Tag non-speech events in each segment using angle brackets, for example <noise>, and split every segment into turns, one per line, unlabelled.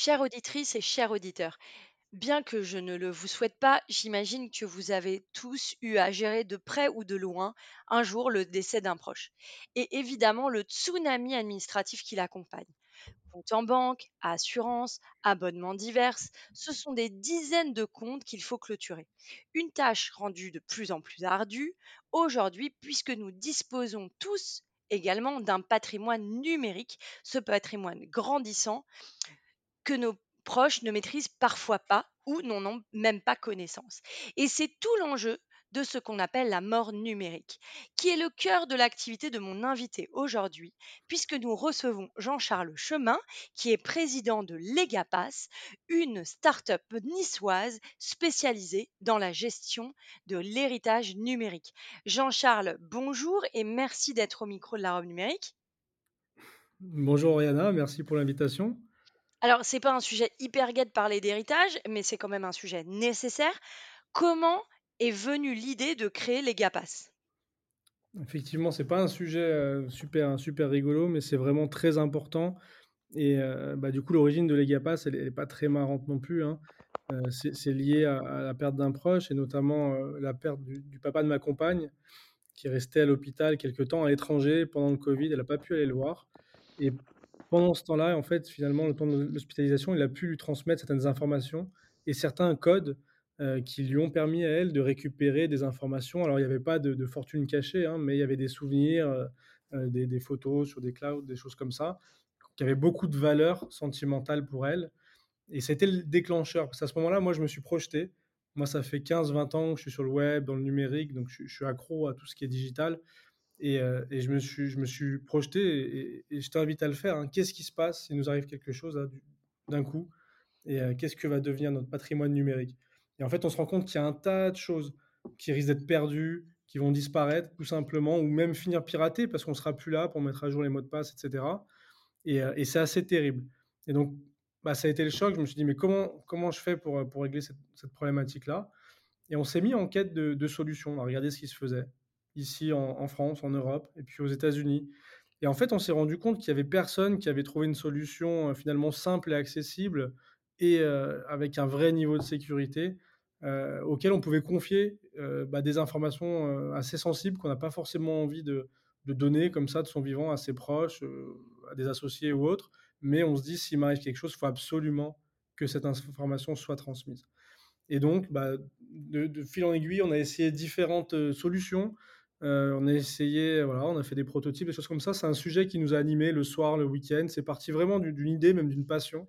Chère auditrice et chers auditeurs, bien que je ne le vous souhaite pas, j'imagine que vous avez tous eu à gérer de près ou de loin un jour le décès d'un proche. Et évidemment le tsunami administratif qui l'accompagne. Compte en banque, assurance, abonnements divers, ce sont des dizaines de comptes qu'il faut clôturer. Une tâche rendue de plus en plus ardue aujourd'hui puisque nous disposons tous également d'un patrimoine numérique, ce patrimoine grandissant que nos proches ne maîtrisent parfois pas ou n'en ont même pas connaissance. Et c'est tout l'enjeu de ce qu'on appelle la mort numérique, qui est le cœur de l'activité de mon invité aujourd'hui, puisque nous recevons Jean-Charles Chemin, qui est président de Legapass, une start-up niçoise spécialisée dans la gestion de l'héritage numérique. Jean-Charles, bonjour et merci d'être au micro de la robe numérique.
Bonjour Oriana, merci pour l'invitation.
Alors, c'est pas un sujet hyper gai de parler d'héritage, mais c'est quand même un sujet nécessaire. Comment est venue l'idée de créer les GAPAS?
Effectivement, c'est pas un sujet euh, super, super rigolo, mais c'est vraiment très important. Et euh, bah, du coup, l'origine de l'EGAPAS, elle n'est pas très marrante non plus. Hein. Euh, c'est lié à, la perte d'un proche, et notamment la perte du, papa de ma compagne, qui restait à l'hôpital quelque temps à l'étranger pendant le Covid. Elle n'a pas pu aller le voir. Et pendant ce temps-là, en fait, finalement, le temps de l'hospitalisation, il a pu lui transmettre certaines informations et certains codes euh, qui lui ont permis à elle de récupérer des informations. Alors, il n'y avait pas de, fortune cachée, hein, mais il y avait des souvenirs, euh, euh, des, photos sur des clouds, des choses comme ça, qui avaient beaucoup de valeur sentimentale pour elle. Et c'était le déclencheur. Parce qu'à ce moment-là, moi, je me suis projeté. Moi, ça fait 15-20 ans que je suis sur le web, dans le numérique, donc je suis accro à tout ce qui est digital. Euh, et, je, me suis, je me suis projeté et, je t'invite à le faire. Hein. Qu'est-ce qui se passe s'il nous arrive quelque chose d'un coup Et euh, qu'est-ce que va devenir notre patrimoine numérique? Et en fait, on se rend compte qu'il y a un tas de choses qui risquent d'être perdues, qui vont disparaître tout simplement, ou même finir piratées parce qu'on ne sera plus là pour mettre à jour les mots de passe, etc. Euh, et, c'est assez terrible. Et donc, bah, ça a été le choc. Je me suis dit, mais comment, comment je fais pour, régler cette, problématique-là? Et on s'est mis en quête de, de solutions. On a regardé ce qui se faisait ici en, France, en Europe, et puis aux États-Unis. Et en fait, on s'est rendu compte qu'il y avait personne qui avait trouvé une solution euh, finalement simple et accessible et euh, avec un vrai niveau de sécurité euh, auquel on pouvait confier bah, des informations assez sensibles qu'on n'a pas forcément envie de, donner comme ça de son vivant à ses proches, à des associés ou autres. Mais on se dit, s'il m'arrive quelque chose, il faut absolument que cette information soit transmise. Et donc, bah, de, de, fil en aiguille, on a essayé différentes solutions. Euh, on a essayé, voilà, on a fait des prototypes, des choses comme ça. C'est un sujet qui nous a animés le soir, le week-end. C'est parti vraiment d'une idée, même d'une passion.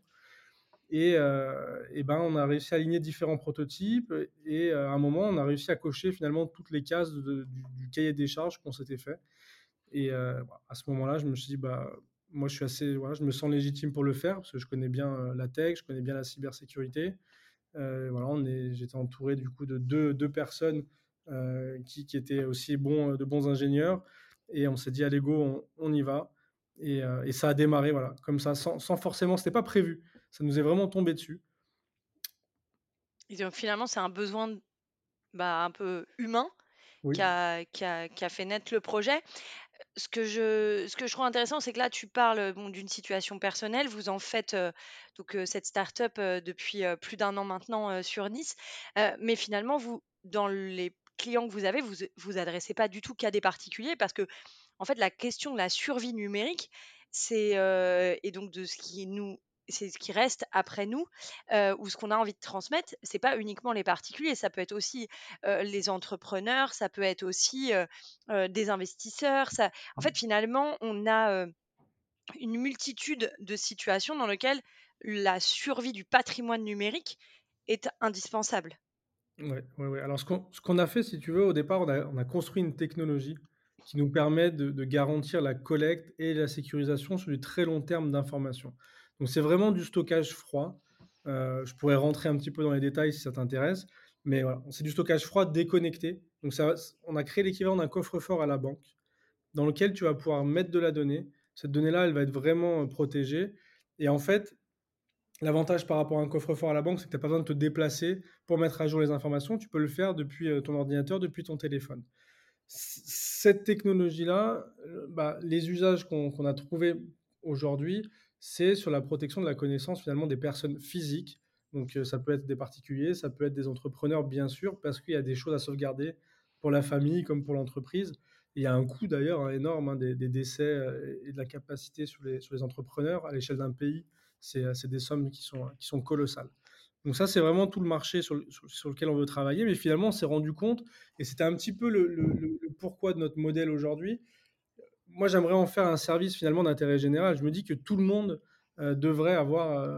Et, euh, et, ben, on a réussi à aligner différents prototypes. Et euh, à un moment, on a réussi à cocher finalement toutes les cases du, cahier des charges qu'on s'était fait. Et à ce moment-là, je me suis dit, bah, moi, je suis assez, voilà, je me sens légitime pour le faire parce que je connais bien la tech, je connais bien la cybersécurité. voilà, j'étais entouré du coup de deux, deux personnes qui, qui, étaient aussi bons, de bons ingénieurs. Et on s'est dit, allez, go, on, y va. Et, euh, et, ça a démarré, voilà, comme ça, sans, sans forcément, c'était pas prévu. Ça nous est vraiment tombé dessus.
Et donc finalement, c'est un besoin bah, un peu humain qui, a, qui, a, qui, a, fait naître le projet. Ce que je, ce que je trouve intéressant, c'est que là, tu parles bon, d'une situation personnelle. Vous en faites euh, donc cette start-up depuis plus d'un an maintenant sur Nice, mais finalement, vous, dans les clients que vous avez, vous vous adressez pas du tout qu'à des particuliers parce que, en fait, la question de la survie numérique, c'est et donc de ce qui nous c'est ce qui reste après nous ou ce qu'on a envie de transmettre c'est pas uniquement les particuliers. Ça peut être aussi les entrepreneurs ça peut être aussi des investisseurs. En fait finalement on a une multitude de situations dans lesquelles la survie du patrimoine numérique est indispensable
Ouais, ouais, ouais. Alors, ce qu'on a fait, si tu veux, au départ, on a, construit une technologie qui nous permet de, garantir la collecte et la sécurisation sur du très long terme d'informations. Donc, c'est vraiment du stockage froid. Heu, je pourrais rentrer un petit peu dans les détails si ça t'intéresse, mais voilà, c'est du stockage froid déconnecté. Donc ça on a créé l'équivalent d'un coffre-fort à la banque, dans lequel tu vas pouvoir mettre de la donnée. Cette donnée-là, elle va être vraiment, heu, protégée et en fait, l'avantage par rapport à un coffre-fort à la banque, c'est que tu as pas besoin de te déplacer pour mettre à jour les informations. Tu peux le faire depuis, heu, ton ordinateur, depuis ton téléphone. Cette technologie-là, heu, bah, les usages qu'on a trouvés aujourd'hui, c'est sur la protection de la connaissance finalement des personnes physiques. Donc, heu, ça peut être des particuliers, ça peut être des entrepreneurs bien sûr, parce qu'il y a des choses à sauvegarder pour la famille comme pour l'entreprise. Il y a un coût d'ailleurs, hein, énorme, hein, des décès, et de la capacité sur les entrepreneurs à l'échelle d'un pays. C'est, heu, c'est des sommes qui sont, qui sont colossales. Donc ça, c'est vraiment tout le marché sur, sur, lequel on veut travailler. Mais finalement, on s'est rendu compte, et c'était un petit peu le, pourquoi de notre modèle aujourd'hui. Moi, j'aimerais en faire un service finalement d'intérêt général. Je me dis que tout le monde euh, devrait avoir euh,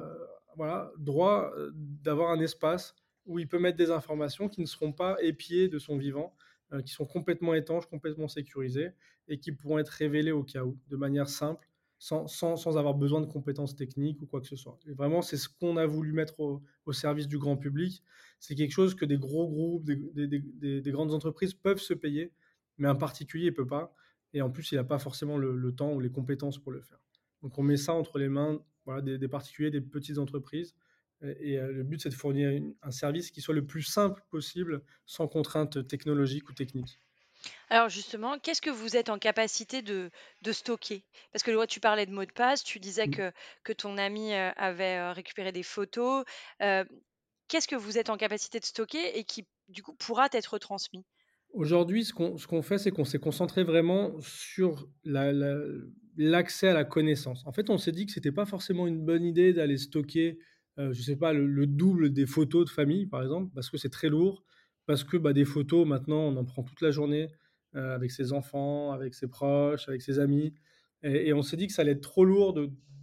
voilà, droit euh, d'avoir un espace où il peut mettre des informations qui ne seront pas épiées de son vivant, euh, qui sont complètement étanches, complètement sécurisées et qui pourront être révélées au cas où, de manière simple sans, avoir besoin de compétences techniques ou quoi que ce soit. Et vraiment, c'est ce qu'on a voulu mettre au, service du grand public. C'est quelque chose que des gros groupes, des, des, des, des, grandes entreprises peuvent se payer, mais un particulier ne peut pas. Et en plus, il n'a pas forcément le, temps ou les compétences pour le faire. Donc, on met ça entre les mains des, particuliers, des petites entreprises. Et, euh, le but, c'est de fournir un service qui soit le plus simple possible, sans contraintes technologiques ou techniques.
Alors justement, qu'est-ce que vous êtes en capacité de, de stocker? Parce que tu parlais de mots de passe, tu disais
Mmh.
que, que ton ami euh, avait euh, récupéré des photos. Euh, qu'est-ce que vous êtes en capacité de stocker et qui, du coup, pourra être transmis?
Aujourd'hui, ce qu'on ce qu'on fait, c'est qu'on s'est concentré vraiment sur la la l'accès à la connaissance. En fait, on s'est dit que c'était pas forcément une bonne idée d'aller stocker, heu, je sais pas, le le double des photos de famille, par exemple, parce que c'est très lourd, parce que, bah, des photos, maintenant, on en prend toute la journée, avec ses enfants, avec ses proches, avec ses amis et on s'est dit que ça allait être trop lourd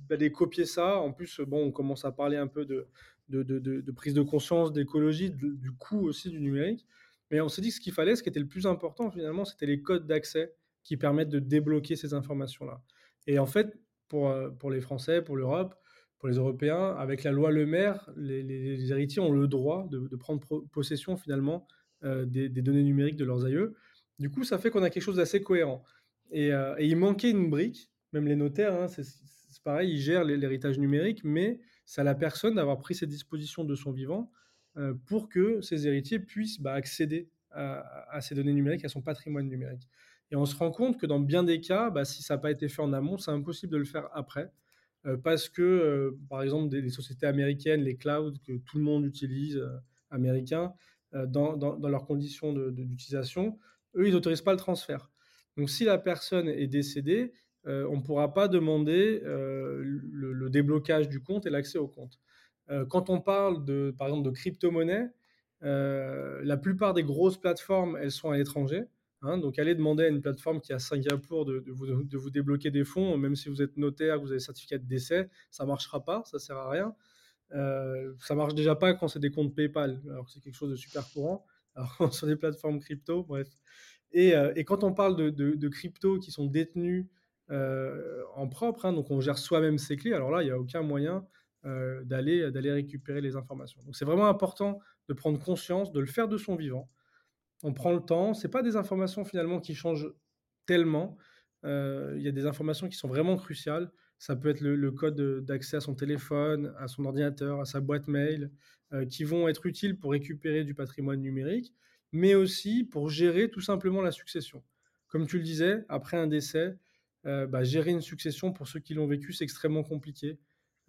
d'aller copier ça. En plus, bon, on commence à parler un peu de prise de conscience, d'écologie, du coût aussi du numérique mais on s'est dit que ce qu'il fallait, ce qui était le plus important finalement, c'était les codes d'accès qui permettent de débloquer ces informations-là. Et en fait, pour les Français, pour l'Europe, pour les Européens, avec la loi Le Maire, les, héritiers ont le droit de, prendre possession finalement euh, des, données numériques de leurs aïeux. Du coup, ça fait qu'on a quelque chose d'assez cohérent. Et, euh, il manquait une brique, même les notaires, hein, c'est pareil, ils gèrent l'héritage numérique, mais c'est à la personne d'avoir pris ses dispositions de son vivant euh, pour que ces héritiers puissent bah, accéder à, à, ces données numériques, à son patrimoine numérique. Et on se rend compte que dans bien des cas, bah, si ça n'a pas été fait en amont, c'est impossible de le faire après. Euh, parce que, euh, par exemple, des, sociétés américaines, les clouds que tout le monde utilise, euh, américains, dans, dans, leurs conditions d'utilisation, eux, ils n'autorisent pas le transfert. Donc, si la personne est décédée, on ne pourra pas demander le, déblocage du compte et l'accès au compte. Quand on parle de, par exemple, de crypto-monnaie, la plupart des grosses plateformes, elles sont à l'étranger. Hein, donc, allez demander à une plateforme qui est à Singapour de, vous, de, vous, débloquer des fonds, même si vous êtes notaire, que vous avez certificat de décès, ça ne marchera pas, ça ne sert à rien. Euh, ça marche déjà pas quand c'est des comptes PayPal, alors c'est quelque chose de super courant. <laughs> Alors, sur des plateformes crypto, bref. Et, euh, quand on parle de, crypto qui sont détenus euh, en propre, hein, donc on gère soi-même ses clés, alors là, il n'y a aucun moyen euh, d'aller récupérer les informations. Donc c'est vraiment important de prendre conscience, de le faire de son vivant. On prend le temps. C'est pas des informations finalement qui changent tellement. Euh, il y a des informations qui sont vraiment cruciales. Ça peut être le, code d'accès à son téléphone, à son ordinateur, à sa boîte mail, euh, qui vont être utiles pour récupérer du patrimoine numérique, mais aussi pour gérer tout simplement la succession. Comme tu le disais, après un décès, euh, bah, gérer une succession pour ceux qui l'ont vécu, c'est extrêmement compliqué.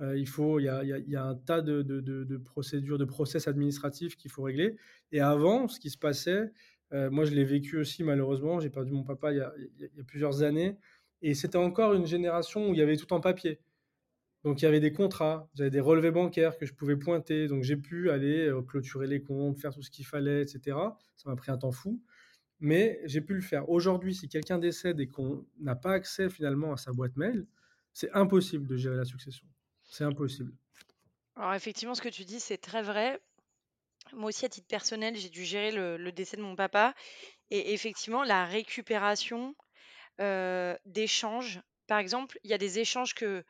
Euh, il, faut, y a, un tas de, procédures, de process administratifs qu'il faut régler. Et avant, ce qui se passait, euh, moi je l'ai vécu aussi malheureusement, j'ai perdu mon papa il y, a, il y a plusieurs années, et c'était encore une génération où il y avait tout en papier. Donc il y avait des contrats, j'avais des relevés bancaires que je pouvais pointer, donc j'ai pu aller euh, clôturer les comptes, faire tout ce qu'il fallait, etc. Ça m'a pris un temps fou, mais j'ai pu le faire. Aujourd'hui, si quelqu'un décède et qu'on n'a pas accès finalement à sa boîte mail, c'est impossible de gérer la succession. C'est impossible.
Alors effectivement, ce que tu dis, c'est très vrai. Moi aussi, à titre personnel, j'ai dû gérer le, le, décès de mon papa. Et effectivement, la récupération euh, d'échanges, par exemple, il y a des échanges que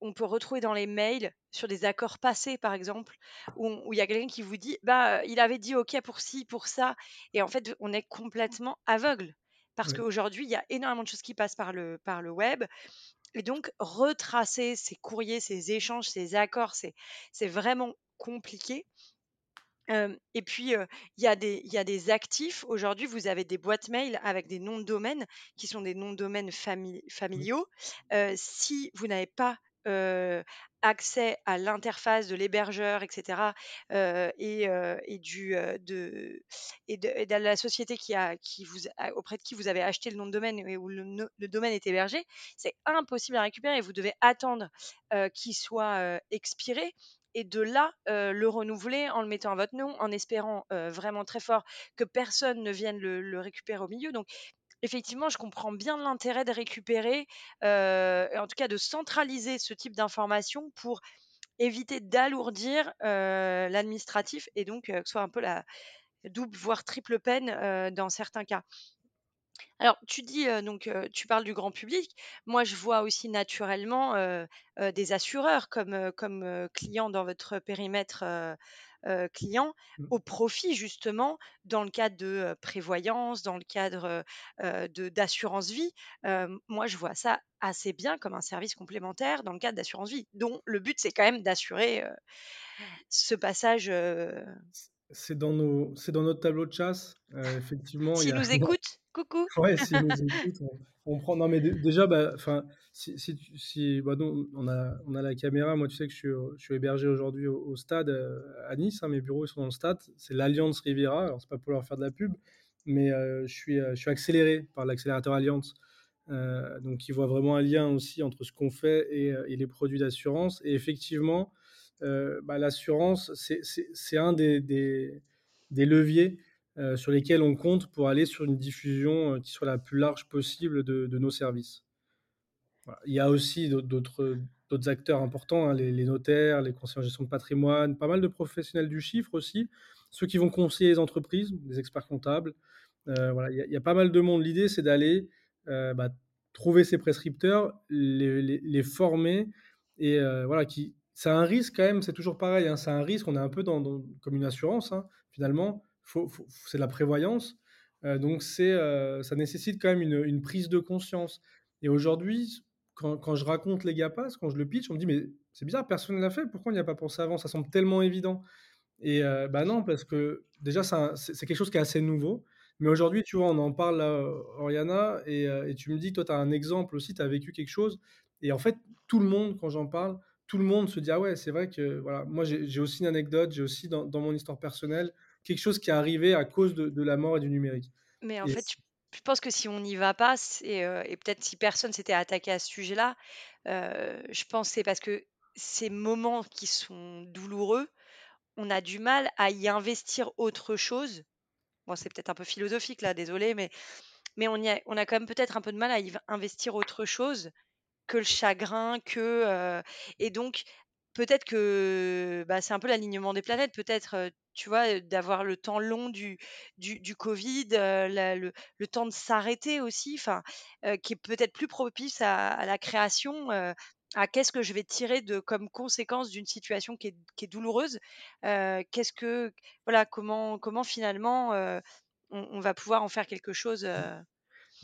on peut retrouver dans les mails, sur des accords passés par exemple, où il y a quelqu'un qui vous dit: «Bah, il avait dit OK pour ci, pour ça» et en fait, on est complètement aveugle. Parce qu'aujourd'hui, il y a énormément de choses qui passent par le par le web et donc retracer ces courriers, ces échanges, ces accords, c'est vraiment compliqué. Et puis, il y a des il y a des actifs. Aujourd'hui, vous avez des boîtes mail avec des noms de domaine qui sont des noms de domaine fami
Oui.
familiaux. Si vous n'avez pas, accès à l'interface de l'hébergeur et cetera, heu et de la société auprès de qui vous avez acheté le nom de domaine et où le domaine est hébergé, c'est impossible à récupérer. Vous devez attendre, qu'il soit, expiré et de là, le renouveler en le mettant à votre nom, en espérant, vraiment très fort que personne ne vienne le le récupérer au milieu. Donc effectivement, je comprends bien l'intérêt de récupérer, et en tout cas de centraliser ce type d'informations pour éviter d'alourdir, heu, l'administratif et donc heu, que ce soit un peu la double voire triple peine, dans certains cas. Alors tu dis, donc tu parles du grand public. Moi, je vois aussi naturellement, des assureurs comme, clients dans votre périmètre, heu heu, client,
Mmh.
au profit justement, dans le cadre de, prévoyance, dans le cadre, heu, de d'assurance vie. Moi, je vois ça assez bien comme un service complémentaire dans le cadre d'assurance vie, dont le but, c'est quand même d'assurer, heu, ce passage,
c'est dans nos c'est dans notre tableau de chasse. Heu, effectivement, il
s'ils nous <laughs> écoutent, coucou!
Ouais, s'ils nous <laughs> écoutent, on on prend non mais dé déjà, bah, enfin, si si bah, nous, on a on a la caméra. Moi, tu sais que je suis, je suis hébergé aujourd'hui au au stade, heu, à Nice, hein. Mes bureaux, ils sont dans le stade. C'est l'Allianz Riviera. Alors c'est pas pour leur faire de la pub, mais heu, je suis, je suis accéléré par l'accélérateur Allianz. Heu, donc ils voient vraiment un lien aussi entre ce qu'on fait et et les produits d'assurance et effectivement, bah, l'assurance, c'est un des leviers, heu, sur lesquels on compte pour aller sur une diffusion, heu, qui soit la plus large possible de nos services. Il y a aussi d'aut d'autres acteurs importants, hein, les les notaires, les conseillers en gestion de patrimoine, pas mal de professionnels du chiffre aussi, ceux qui vont conseiller les entreprises, des experts comptables. Voilà, il y a pas mal de monde. L'idée, c'est d'aller, bah, trouver ces prescripteurs, les les les former et voilà, qui c'est un risque quand même, c'est toujours pareil, hein, c'est un risque. On est un peu dans comme une assurance, hein, finalement. C'est de la prévoyance, heu, donc heu, ça nécessite quand même une, prise de conscience et aujourd'hui, quand je raconte les GAPAS, quand je le pitch, on me dit: «Mais c'est bizarre, personne ne l'a fait. Pourquoi on n'y a pas pensé avant? Ça semble tellement évident» et heu, bah, non, parce que déjà, c'est quelque chose qui est assez nouveau, mais aujourd'hui, tu vois, on en parle là, Oriana et heu et tu me dis, toi, tu as un exemple aussi, tu as vécu quelque chose et en fait, tout le monde, quand j'en parle, tout le monde se dit: «Ah ouais, c'est vrai que» voilà, moi, j'ai aussi une anecdote, j'ai aussi dans dans mon histoire personnelle, quelque chose qui est arrivé à cause de de la mort et du numérique
Mais en
et
fait, je pense que si on n'y va pas, heu et peut-être si personne s'était attaqué à ce sujet-là, heu, je pense c'est parce que ces moments qui sont douloureux, on a du mal à y investir autre chose. Bon, c'est peut-être un peu philosophique là, désolée, mais mais on y a on a quand même peut-être un peu de mal à y investir autre chose que le chagrin, que, et donc peut-être que, bah, c'est un peu l'alignement des planètes, peut-être, tu vois, d'avoir le temps long du du du covid, la le le temps de s'arrêter aussi, enfin, qui est peut-être plus propice à à la création, à qu'est-ce que je vais tirer de comme conséquence d'une situation qui est qui est douloureuse? Qu'est-ce que voilà, comment comment finalement, on on va pouvoir en faire quelque chose,
Mmh.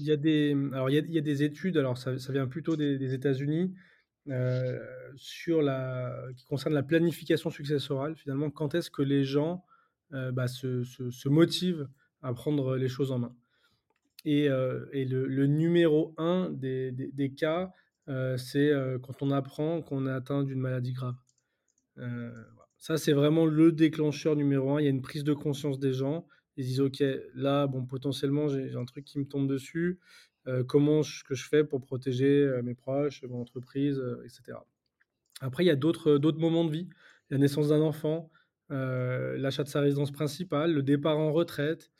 Il y a des, alors il y a des études, alors ça vient plutôt des États-Unis, la qui concerne la planification successorale. Finalement, quand est-ce que les gens, heu, bah, se se se motivent à prendre les choses en main? Et heu et le numéro 1 des des cas, c'est, quand on apprend qu'on est atteint d'une maladie grave. Ça, c'est vraiment le déclencheur numéro 1. Il y a une prise de conscience des gens. Ils disent: «OK, là, bon, potentiellement, j'ai un truc qui me tombe dessus. Heu, comment que je fais pour protéger, heu, mes proches, mon entreprise?» heu et cetera. Après, il y a d'autres, d'autres moments de vie. La naissance d'un enfant, l'achat de sa résidence principale, le départ en retraite,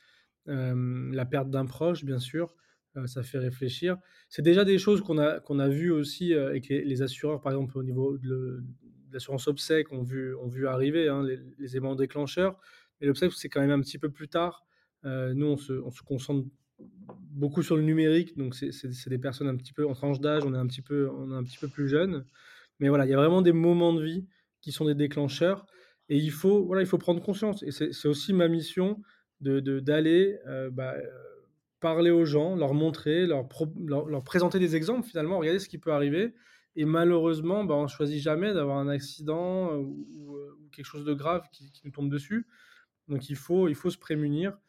la perte d'un proche, bien sûr, ça fait réfléchir. C'est déjà des choses qu'on a qu'on a vues aussi, avec les les assureurs, par exemple, au niveau de l'assurance obsèques, ont vu ont vu arriver, hein, les les éléments déclencheurs et l'obsèque, c'est quand même un petit peu plus tard. Heu, nous, on se on se concentre beaucoup sur le numérique, donc c'est des personnes un petit peu en tranche d'âge, on est un petit peu on est un petit peu plus jeunes, Mais voilà, il y a vraiment des moments de vie qui sont des déclencheurs et il faut, voilà, il faut prendre conscience et c'est aussi ma mission de de d'aller, heu, bah, heu, parler aux gens, leur montrer, leur leur présenter des exemples finalement. Regardez ce qui peut arriver et malheureusement, bah, on choisit jamais d'avoir un accident, ou quelque chose de grave qui nous tombe dessus. Donc il faut il faut se prémunir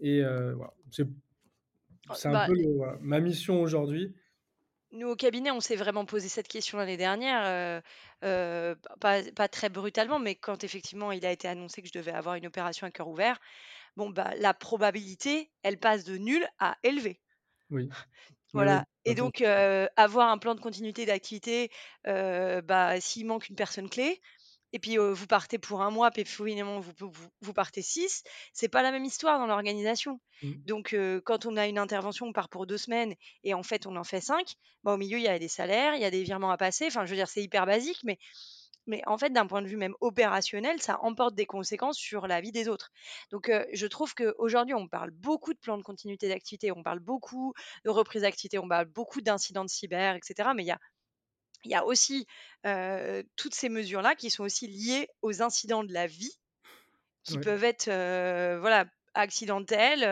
et heu, voilà. C'est c'est un
bah,
peu le voilà, ma mission aujourd'hui.
nous, au cabinet, on s'est vraiment posé cette question l'année dernière, heu heu, pas pas très brutalement, mais quand effectivement il a été annoncé que je devais avoir une opération à cœur ouvert, bon, bah, la probabilité, elle passe de nulle à élevée.
Oui. <laughs>
Voilà et donc avoir un plan de continuité d'activité, bah, s'il manque une personne clé et puis, vous partez pour un mois, puis finalement vous vous vous partez 6, c'est pas la même histoire dans l'organisation.
Mmh.
Donc quand on a une intervention, on part pour 2 semaines et en fait on en fait 5, bah, au milieu il y a des salaires, il y a des virements à passer, enfin je veux dire c'est hyper basique mais mais en fait, d'un point de vue même opérationnel, ça emporte des conséquences sur la vie des autres. Donc, je trouve qu'aujourd'hui, on parle beaucoup de plan de continuité d'activité, on parle beaucoup de reprise d'activité, on parle beaucoup d'incidents de cyber, et cetera. Mais il y a il y a aussi, toutes ces mesures-là qui sont aussi liées aux incidents de la vie qui
Ouais.
peuvent être, heu, voilà, accidentelles,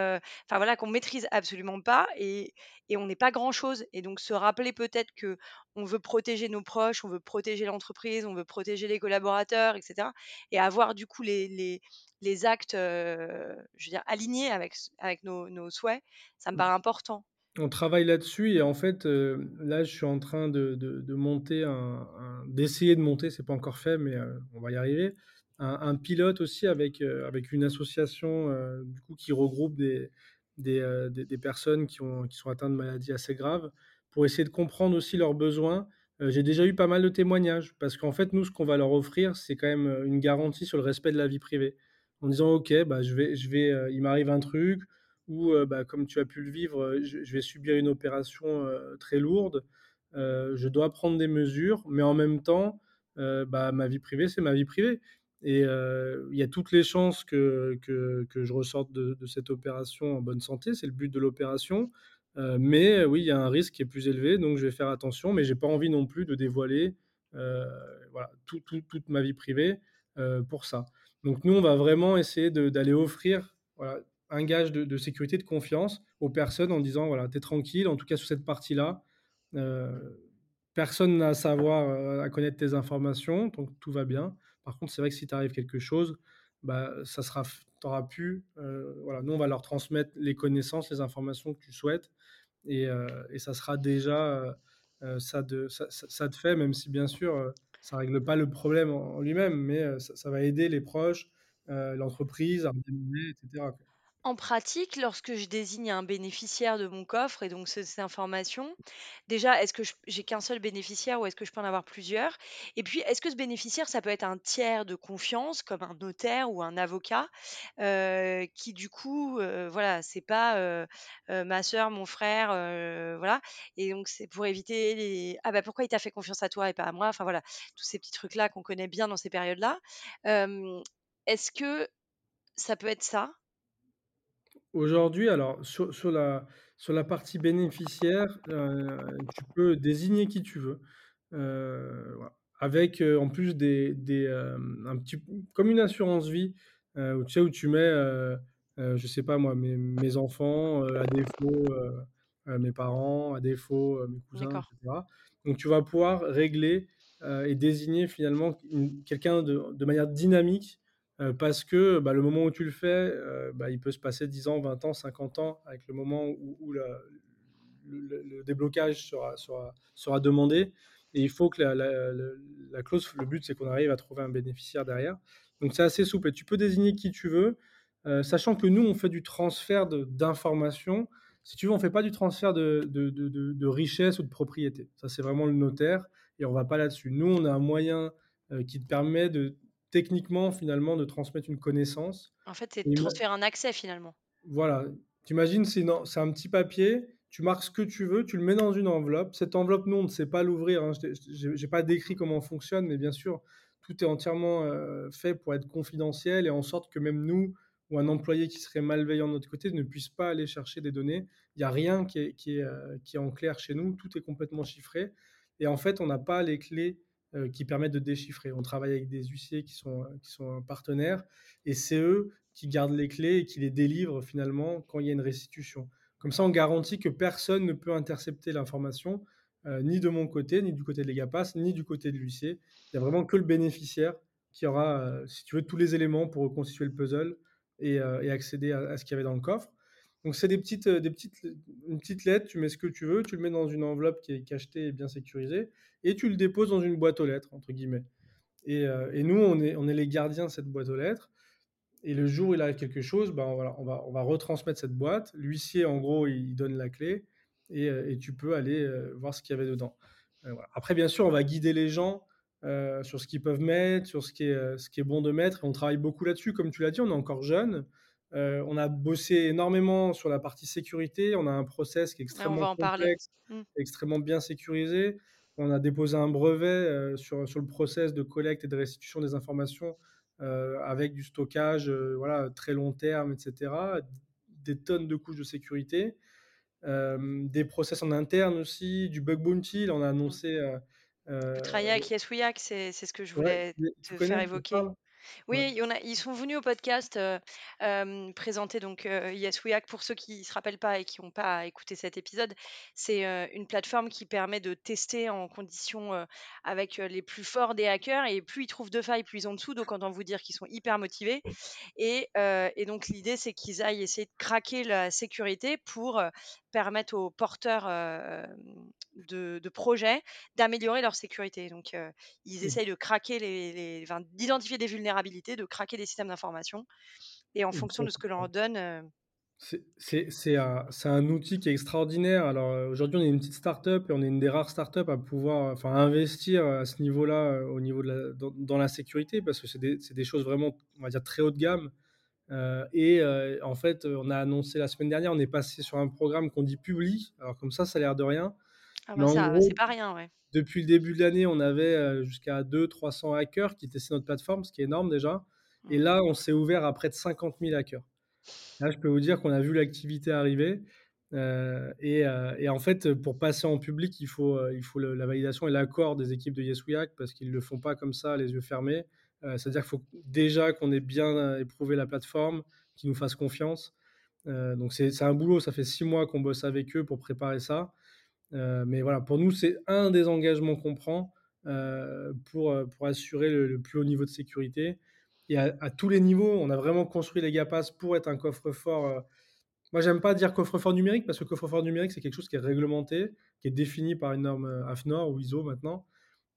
enfin voilà, qu'on maîtrise absolument pas et et on n'est pas grand-chose et donc se rappeler peut-être que on veut protéger nos proches, on veut protéger l'entreprise, on veut protéger les collaborateurs et cetera et avoir du coup les les les actes, je veux dire alignés avec avec nos nos souhaits, ça me paraît important.
On travaille là-dessus et en fait, heu, là, je suis en train de de monter un d'essayer de monter, c'est pas encore fait, mais heu, on va y arriver, un pilote aussi avec, heu, avec une association, du coup, qui regroupe des des, des des personnes qui ont qui sont atteintes de maladies assez graves, pour essayer de comprendre aussi leurs besoins. J'ai déjà eu pas mal de témoignages parce qu'en fait, nous, ce qu'on va leur offrir, c'est quand même, une garantie sur le respect de la vie privée. En disant: «OK, bah, je vais je vais, il m'arrive un truc, heu, bah, comme tu as pu le vivre, je vais subir une opération, très lourde, je dois prendre des mesures, mais en même temps, bah, ma vie privée, c'est ma vie privée et il y a toutes les chances que que je ressorte de cette opération en bonne santé, c'est le but de l'opération, mais oui, il y a un risque qui est plus élevé, donc je vais faire attention, mais j'ai pas envie non plus de dévoiler, toute ma vie privée, pour ça. Donc nous, on va vraiment essayer d'aller offrir, voilà, un gage de sécurité, de confiance aux personnes en disant: «Voilà, tu es tranquille, en tout cas sur cette partie-là, heu, personne n'a à savoir, heu, à connaître tes informations, donc tout va bien. Par contre, c'est vrai que si t'arrive quelque chose, bah, ça sera pu, heu, voilà, nous, on va leur transmettre les connaissances, les informations que tu souhaites et et ça sera déjà, ça de ça ça de fait, même si bien sûr, ça règle pas le problème en lui-même, mais ça va aider les proches, l'entreprise à redémarrer et cetera, quoi.
En pratique, lorsque je désigne un bénéficiaire de mon coffre et donc ce ces informations, déjà, est-ce que j'ai qu'un seul bénéficiaire ou est-ce que je peux en avoir plusieurs? Et puis, est-ce que ce bénéficiaire, ça peut être un tiers de confiance comme un notaire ou un avocat, heu, qui du coup, heu, voilà, c'est pas, heu heu, ma sœur, mon frère, voilà et donc c'est pour éviter les: «Ah bah, pourquoi il t'a fait confiance à toi et pas à moi?» enfin voilà, tous ces petits trucs-là qu'on connaît bien dans ces périodes-là. Est-ce que ça peut être ça?
Aujourd'hui, alors sur sur la sur la partie bénéficiaire, heu, tu peux désigner qui tu veux, heu, voilà. Avec, heu, en plus des des, hem, un petit comme une assurance vie, heu, où tu sais, où tu mets, heu heu, je sais pas moi, mes mes enfants, heu, à défaut, heu heu, mes parents, à défaut, heu, mes cousins et
D'accord.
cetera. Donc tu vas pouvoir régler, heu, et désigner finalement une quelqu'un de de manière dynamique Heu, parce que, bah, le moment où tu le fais, heu, bah, il peut se passer 10 ans, 20 ans, 50 ans avec le moment où le déblocage sera sera sera demandé et il faut que la clause le but, c'est qu'on arrive à trouver un bénéficiaire derrière. Donc c'est assez souple et tu peux désigner qui tu veux, heu, sachant que nous, on fait du transfert d'informations. Si tu veux, on fait pas du transfert de de de richesse ou de propriété. Ça, c'est vraiment le notaire et on va pas là-dessus. Nous, on a un moyen, qui te permet de techniquement, finalement, de transmettre une connaissance
En fait, c'est de transférer un accès finalement.
voilà, tu imagines, c'est un petit papier, tu marques ce que tu veux, tu le mets dans une enveloppe. Cette enveloppe, nous, on ne sait pas l'ouvrir, hein. Je j'ai pas décrit comment on fonctionne, mais bien sûr, tout est entièrement, heu, fait pour être confidentiel et en sorte que même nous ou un employé qui serait malveillant de notre côté ne puisse pas aller chercher des données. Il y a rien qui est qui est, heu, qui est en clair chez nous, tout est complètement chiffré et en fait, on n'a pas les clés, euh, qui permettent de déchiffrer. On travaille avec des huissiers qui sont, qui sont partenaires et c'est eux qui gardent les clés et qui les délivrent finalement quand il y a une restitution. Comme ça, on garantit que personne ne peut intercepter l'information, euh, ni de mon côté, ni du côté de l'EGAPAS, ni du côté de l'huissier. Il n'y a vraiment que le bénéficiaire qui aura, euh, si tu veux, tous les éléments pour reconstituer le puzzle et, et accéder à, à ce qu'il y avait dans le coffre. Donc, c'est des petites, des petites, une petite lettre, tu mets ce que tu veux, tu le mets dans une enveloppe qui est cachetée et bien sécurisée, et tu le déposes dans une boîte aux lettres, entre guillemets. Et, euh, nous, on est, on est les gardiens de cette boîte aux lettres. Et le jour où il arrive quelque chose, ben voilà, on, va, on va retransmettre cette boîte. L'huissier, en gros, il donne la clé et, euh, tu peux aller euh, voir ce qu'il y avait dedans. Après, bien sûr, on va guider les gens euh, sur ce qu'ils peuvent mettre, sur ce qui est, ce qui est bon de mettre. Et on travaille beaucoup là-dessus. Comme tu l'as dit, on est encore jeune. Euh, on a bossé énormément sur la partie sécurité. On a un process qui est extrêmement complexe, mmh. extrêmement bien sécurisé. On a déposé un brevet euh, sur, sur le process de collecte et de restitution des informations euh, avec du stockage voilà, très long terme, etc. Des tonnes de couches de sécurité. des process en interne aussi, du bug bounty. Là, on a
Mmh.
annoncé.
We Hack, c'est ce que je voulais
ouais,
te faire évoquer. Oui,
Ouais.
il y en a, ils sont venus au podcast euh, euh, présenter donc euh, Yes We Hack. Pour ceux qui ne se rappellent pas et qui n'ont pas écouté cet épisode, c'est euh, une plateforme qui permet de tester en conditions euh, avec euh, les plus forts des hackers. Et plus ils trouvent de failles, plus ils ont dessous. Donc, autant vous dire qu'ils sont hyper motivés. Et, euh, et donc, l'idée, c'est qu'ils aillent essayer de craquer la sécurité pour euh, permettre aux porteurs euh, de, de projets d'améliorer leur sécurité. Donc, euh, ils
Et-
essayent de craquer les, les- enfin, d'identifier des vulnérabilités, de craquer des systèmes d'information. Et en fonction de ce que l'on donne. euh,
C'est- un, outil qui est extraordinaire. Alors aujourd'hui, on est une petite start-up et on est une des rares start-up à pouvoir enfin, investir à ce niveau-là, au niveau de la, dans, dans la sécurité, parce que c'est des, des choses vraiment, on va dire, très haut de gamme. Euh, et euh, en fait, on a annoncé la semaine dernière, on est passé sur un programme qu'on dit public. Alors comme ça, ça a l'air de rien.
Ah bah ça,
gros,
c'est pas rien, ouais.
depuis le début de l'année, on avait euh, jusqu'à 200-300 hackers qui testaient notre plateforme, ce qui est énorme déjà. Et
Mm.
là, on s'est ouvert à près de 50 000 hackers. Là, je peux vous dire qu'on a vu l'activité arriver. euh, et, euh, et en fait, pour passer en public, il faut, euh, il faut le- la validation et l'accord des équipes de Yes We Hack parce qu'ils ne le font pas comme ça, les yeux fermés. Euh, C'est-à-dire qu'il faut déjà qu'on ait bien éprouvé la plateforme, qu'ils nous fassent confiance. Euh, donc, c'est un boulot. Ça fait six mois qu'on bosse avec eux pour préparer ça. Euh, mais voilà, pour nous, c'est un des engagements qu'on prend euh, pour, euh, pour assurer le, plus haut niveau de sécurité. Et à, tous les niveaux, on a vraiment construit les GAPAS pour être un coffre-fort. euh, Moi, j'aime pas dire coffre-fort numérique parce que coffre-fort numérique, c'est quelque chose qui est réglementé, qui est défini par une norme euh, AFNOR ou ISO maintenant.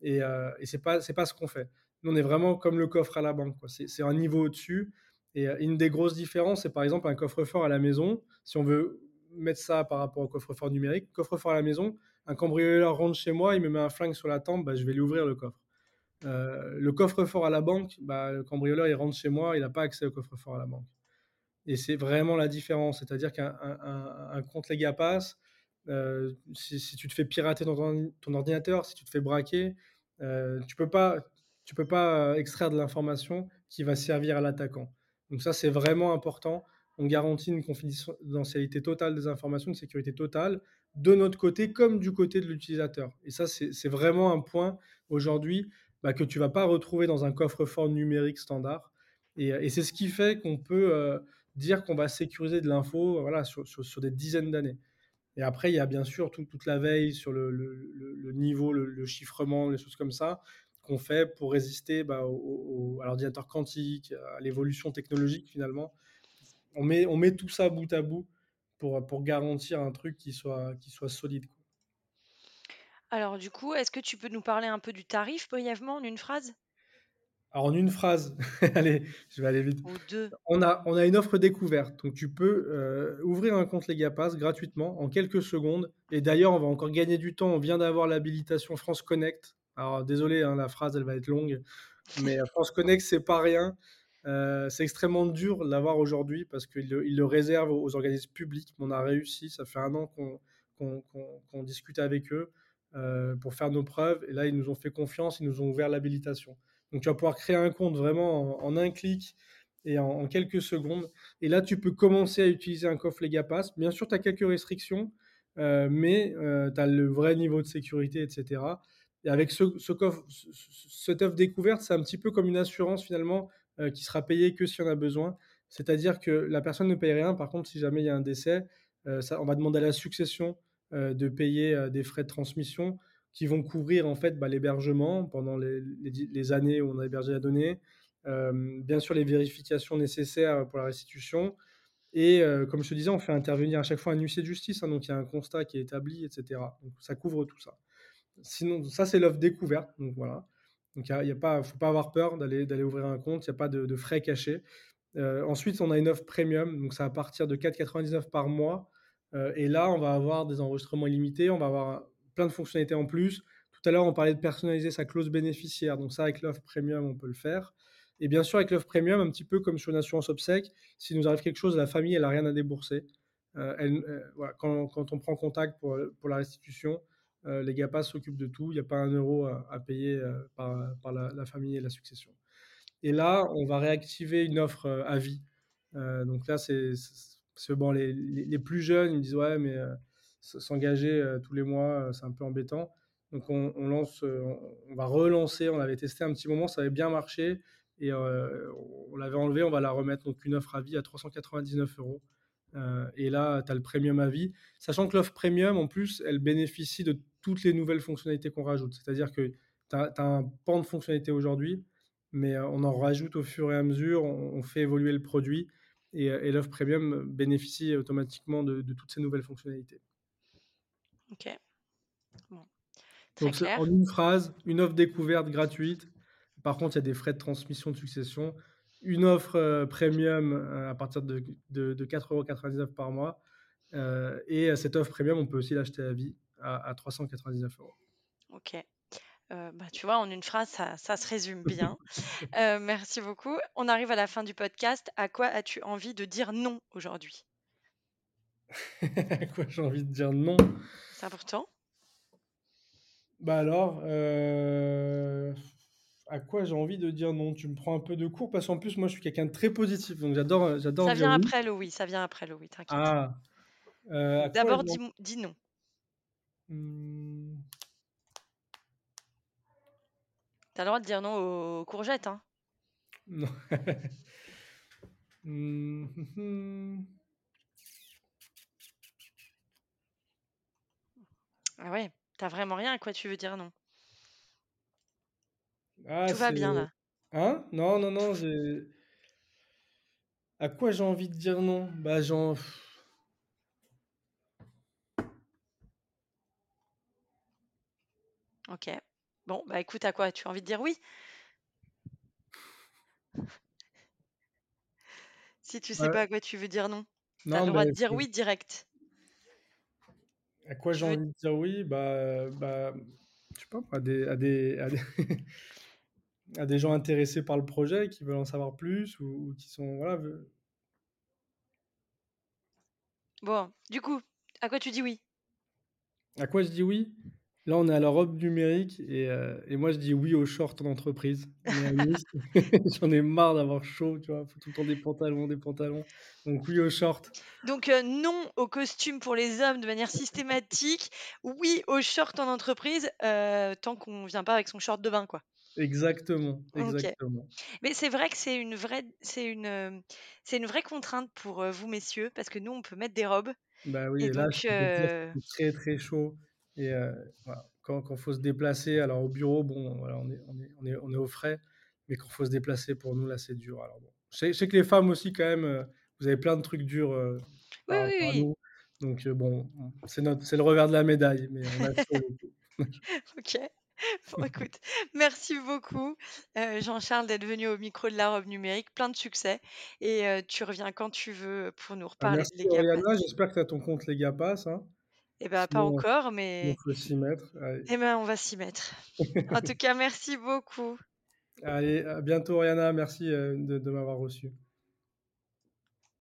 Et, euh, et c'est pas, pas ce qu'on fait. On est vraiment comme le coffre à la banque. C'est un niveau au-dessus. Et euh, une des grosses différences, c'est par exemple un coffre-fort à la maison. Si on veut mettre ça par rapport au coffre-fort numérique, coffre-fort à la maison, un cambrioleur rentre chez moi, il me met un flingue sur la tempe, bah, je vais lui ouvrir le coffre. Euh, le coffre-fort à la banque, bah, le cambrioleur, il rentre chez moi, il n'a pas accès au coffre-fort à la banque. Et c'est vraiment la différence. C'est-à-dire qu'un un, un, un compte Legapass, euh, si, si, tu te fais pirater ton, ton, ordinateur, si tu te fais braquer, euh, tu peux pas, tu peux pas extraire de l'information qui va servir à l'attaquant. Donc ça, c'est vraiment important. On garantit une confidentialité totale des informations, une sécurité totale, de notre côté comme du côté de l'utilisateur. Et ça, c'est vraiment un point aujourd'hui bah, que tu vas pas retrouver dans un coffre-fort numérique standard. Et, et c'est ce qui fait qu'on peut euh, dire qu'on va sécuriser de l'info voilà, sur, des dizaines d'années. Et après, il y a bien sûr tout, toute la veille sur le, niveau, le, chiffrement, les choses comme ça qu'on fait pour résister bah, au, au, à l'ordinateur quantique, à l'évolution technologique finalement. On met, on met tout ça bout à bout pour, pour garantir un truc qui soit, qui soit solide. Quoi.
Alors du coup, est-ce que tu peux nous parler un peu du tarif brièvement en une phrase?
Alors en une phrase, <laughs> allez, je vais aller vite.
Ou deux.
On a, on a une offre découverte, donc tu peux euh, ouvrir un compte Legapass gratuitement en quelques secondes. Et d'ailleurs, on va encore gagner du temps. On vient d'avoir l'habilitation France Connect. Alors désolé, hein, la phrase elle va être longue, <laughs> mais France Connect c'est pas rien. Euh, c'est extrêmement dur de l'avoir aujourd'hui parce qu'ils le, le réservent aux organismes publics. On a réussi, ça fait un an qu'on qu qu qu discute avec eux euh, pour faire nos preuves. Et là, ils nous ont fait confiance, ils nous ont ouvert l'habilitation. Donc, tu vas pouvoir créer un compte vraiment en, en un clic et en, en, quelques secondes. Et là, tu peux commencer à utiliser un coffre Legapass. Bien sûr, tu as quelques restrictions, euh, mais euh, tu as le vrai niveau de sécurité, etc. et avec ce cette offre découverte, c'est un petit peu comme une assurance finalement, heu, qui sera payée que si on a besoin. C'est-à-dire que la personne ne paye rien, par contre, si jamais il y a un décès, ça on va demander à la succession, heu, de payer, des frais de transmission qui vont couvrir en fait, bah, l'hébergement pendant les années où on a hébergé la donnée, bien sûr les vérifications nécessaires pour la restitution et comme je te disais, on fait intervenir à chaque fois un huissier de justice, hein, donc il y a un constat qui est établi et cetera. Donc ça couvre tout ça. Sinon ça c'est l'offre découverte, donc voilà. Donc il il y a pas faut pas avoir peur d'aller d'aller ouvrir un compte, il y a pas de frais cachés. Heu, ensuite on a une offre premium, donc c'est à partir de 4,99 par mois, heu et là on va avoir des enregistrements illimités, on va avoir plein de fonctionnalités en plus. Tout à l'heure on parlait de personnaliser sa clause bénéficiaire, donc ça avec l'offre premium on peut le faire et bien sûr avec l'offre premium, un petit peu comme sur une assurance obsèques, s'il nous arrive quelque chose, la famille elle a rien à débourser. Voilà, quand quand on prend contact pour, pour la restitution, heu, les GAPAS s'occupent de tout, il y a pas un euro à payer, heu, par par la famille et la succession et là, on va réactiver une offre, heu, à vie. Donc là c'est bon les les plus jeunes, ils me disent: «Ouais mais s'engager, tous les mois, c'est un peu embêtant». Donc on lance, on va relancer, on avait testé un petit moment, ça avait bien marché et on l'avait enlevée, on va la remettre, donc une offre à vie à 399 €. Heu et là, tu as le premium à vie. Sachant que l'offre premium en plus, elle bénéficie de toutes les nouvelles fonctionnalités qu'on rajoute. C'est-à-dire que tu as un pan de fonctionnalités aujourd'hui, mais heu, on en rajoute au fur et à mesure, on on fait évoluer le produit et heu et l'offre premium bénéficie automatiquement de de toutes ces nouvelles fonctionnalités.
OK. Bon, très
Donc en une phrase, une offre découverte gratuite. Par contre, il y a des frais de transmission de succession. Une offre, heu, premium, à partir de de de 4,99 € par mois, heu et cette offre premium, on peut aussi l'acheter à vie à à 399 €.
OK. Heu, bah, tu vois, en une phrase, ça ça se résume <laughs> bien. Heu, merci beaucoup. On arrive à la fin du podcast. À quoi as-tu envie de dire non aujourd'hui? <laughs>
À quoi j'ai envie de dire non?
C'est important.
Bah, alors, heu, à quoi j'ai envie de dire non? Tu me prends un peu de court parce qu'en plus, moi, je suis quelqu'un de très positif, donc j'adore,
Ça
dire
vient
oui.
après le oui, ça vient après le oui, t'inquiète.
Ah!
D'abord dis non.
Mmh.
Tu as le droit de dire non aux courgettes, hein.
Non. <laughs> Mmh, mh.
Ah ouais, tu as vraiment rien à quoi tu veux dire non?
Ah
Tout va bien là.
hein? Non, non, non, j'ai À quoi j'ai envie de dire non? Bah, j'en
OK. Bon, bah, écoute, à quoi tu as envie de dire oui? Si tu sais
Ouais.
pas à quoi tu veux dire non, tu as
Non,
le droit de dire oui direct.
À quoi j'ai envie de dire oui? Bah bah, je sais pas à des à des à des <laughs> à des gens intéressés par le projet, qui veulent en savoir plus ou ou qui sont voilà,
Bon, du coup, à quoi tu dis oui?
À quoi je dis oui? Là, on est à la robe numérique et heu et moi je dis oui aux shorts en entreprise. <laughs> <laughs> J'en ai marre d'avoir chaud, tu vois? Il faut tout le temps des pantalons, des pantalons. Donc oui aux shorts.
Donc heu, non aux costumes pour les hommes de manière systématique, oui aux shorts en entreprise, heu, tant qu'on vient pas avec son short de bain, quoi.
Exactement, exactement.
Mais c'est vrai que c'est une vraie c'est une, c'est une vraie contrainte pour, vous messieurs, parce que nous, on peut mettre des robes
Bah oui
et
et là,
donc
je dire très, très chaud et voilà, quand quand faut se déplacer, alors au bureau, bon, voilà, on est on est on est on est au frais, mais quand faut se déplacer pour nous, là, c'est dur. Alors bon, je sais je sais que les femmes aussi quand même, heu, vous avez plein de trucs durs, heu,
Oui,
par
oui,
nous. Donc heu, bon, c'est notre c'est le revers de la médaille, mais on coup. <laughs>
OK. Bon écoute, merci beaucoup, Jean-Charles d'être venu au micro de la robe numérique. Plein de succès et tu reviens quand tu veux pour nous
Bah,
reparler de
merci
Legapass.
Oriana, j'espère que tu as ton compte Legapass, hein.
Et bah, pas
Sinon
encore, mais
faut s'y mettre, allez.
eh ben, on va s'y mettre. En <laughs> tout cas, merci beaucoup.
Allez, à bientôt Oriana, merci, de de m'avoir reçu.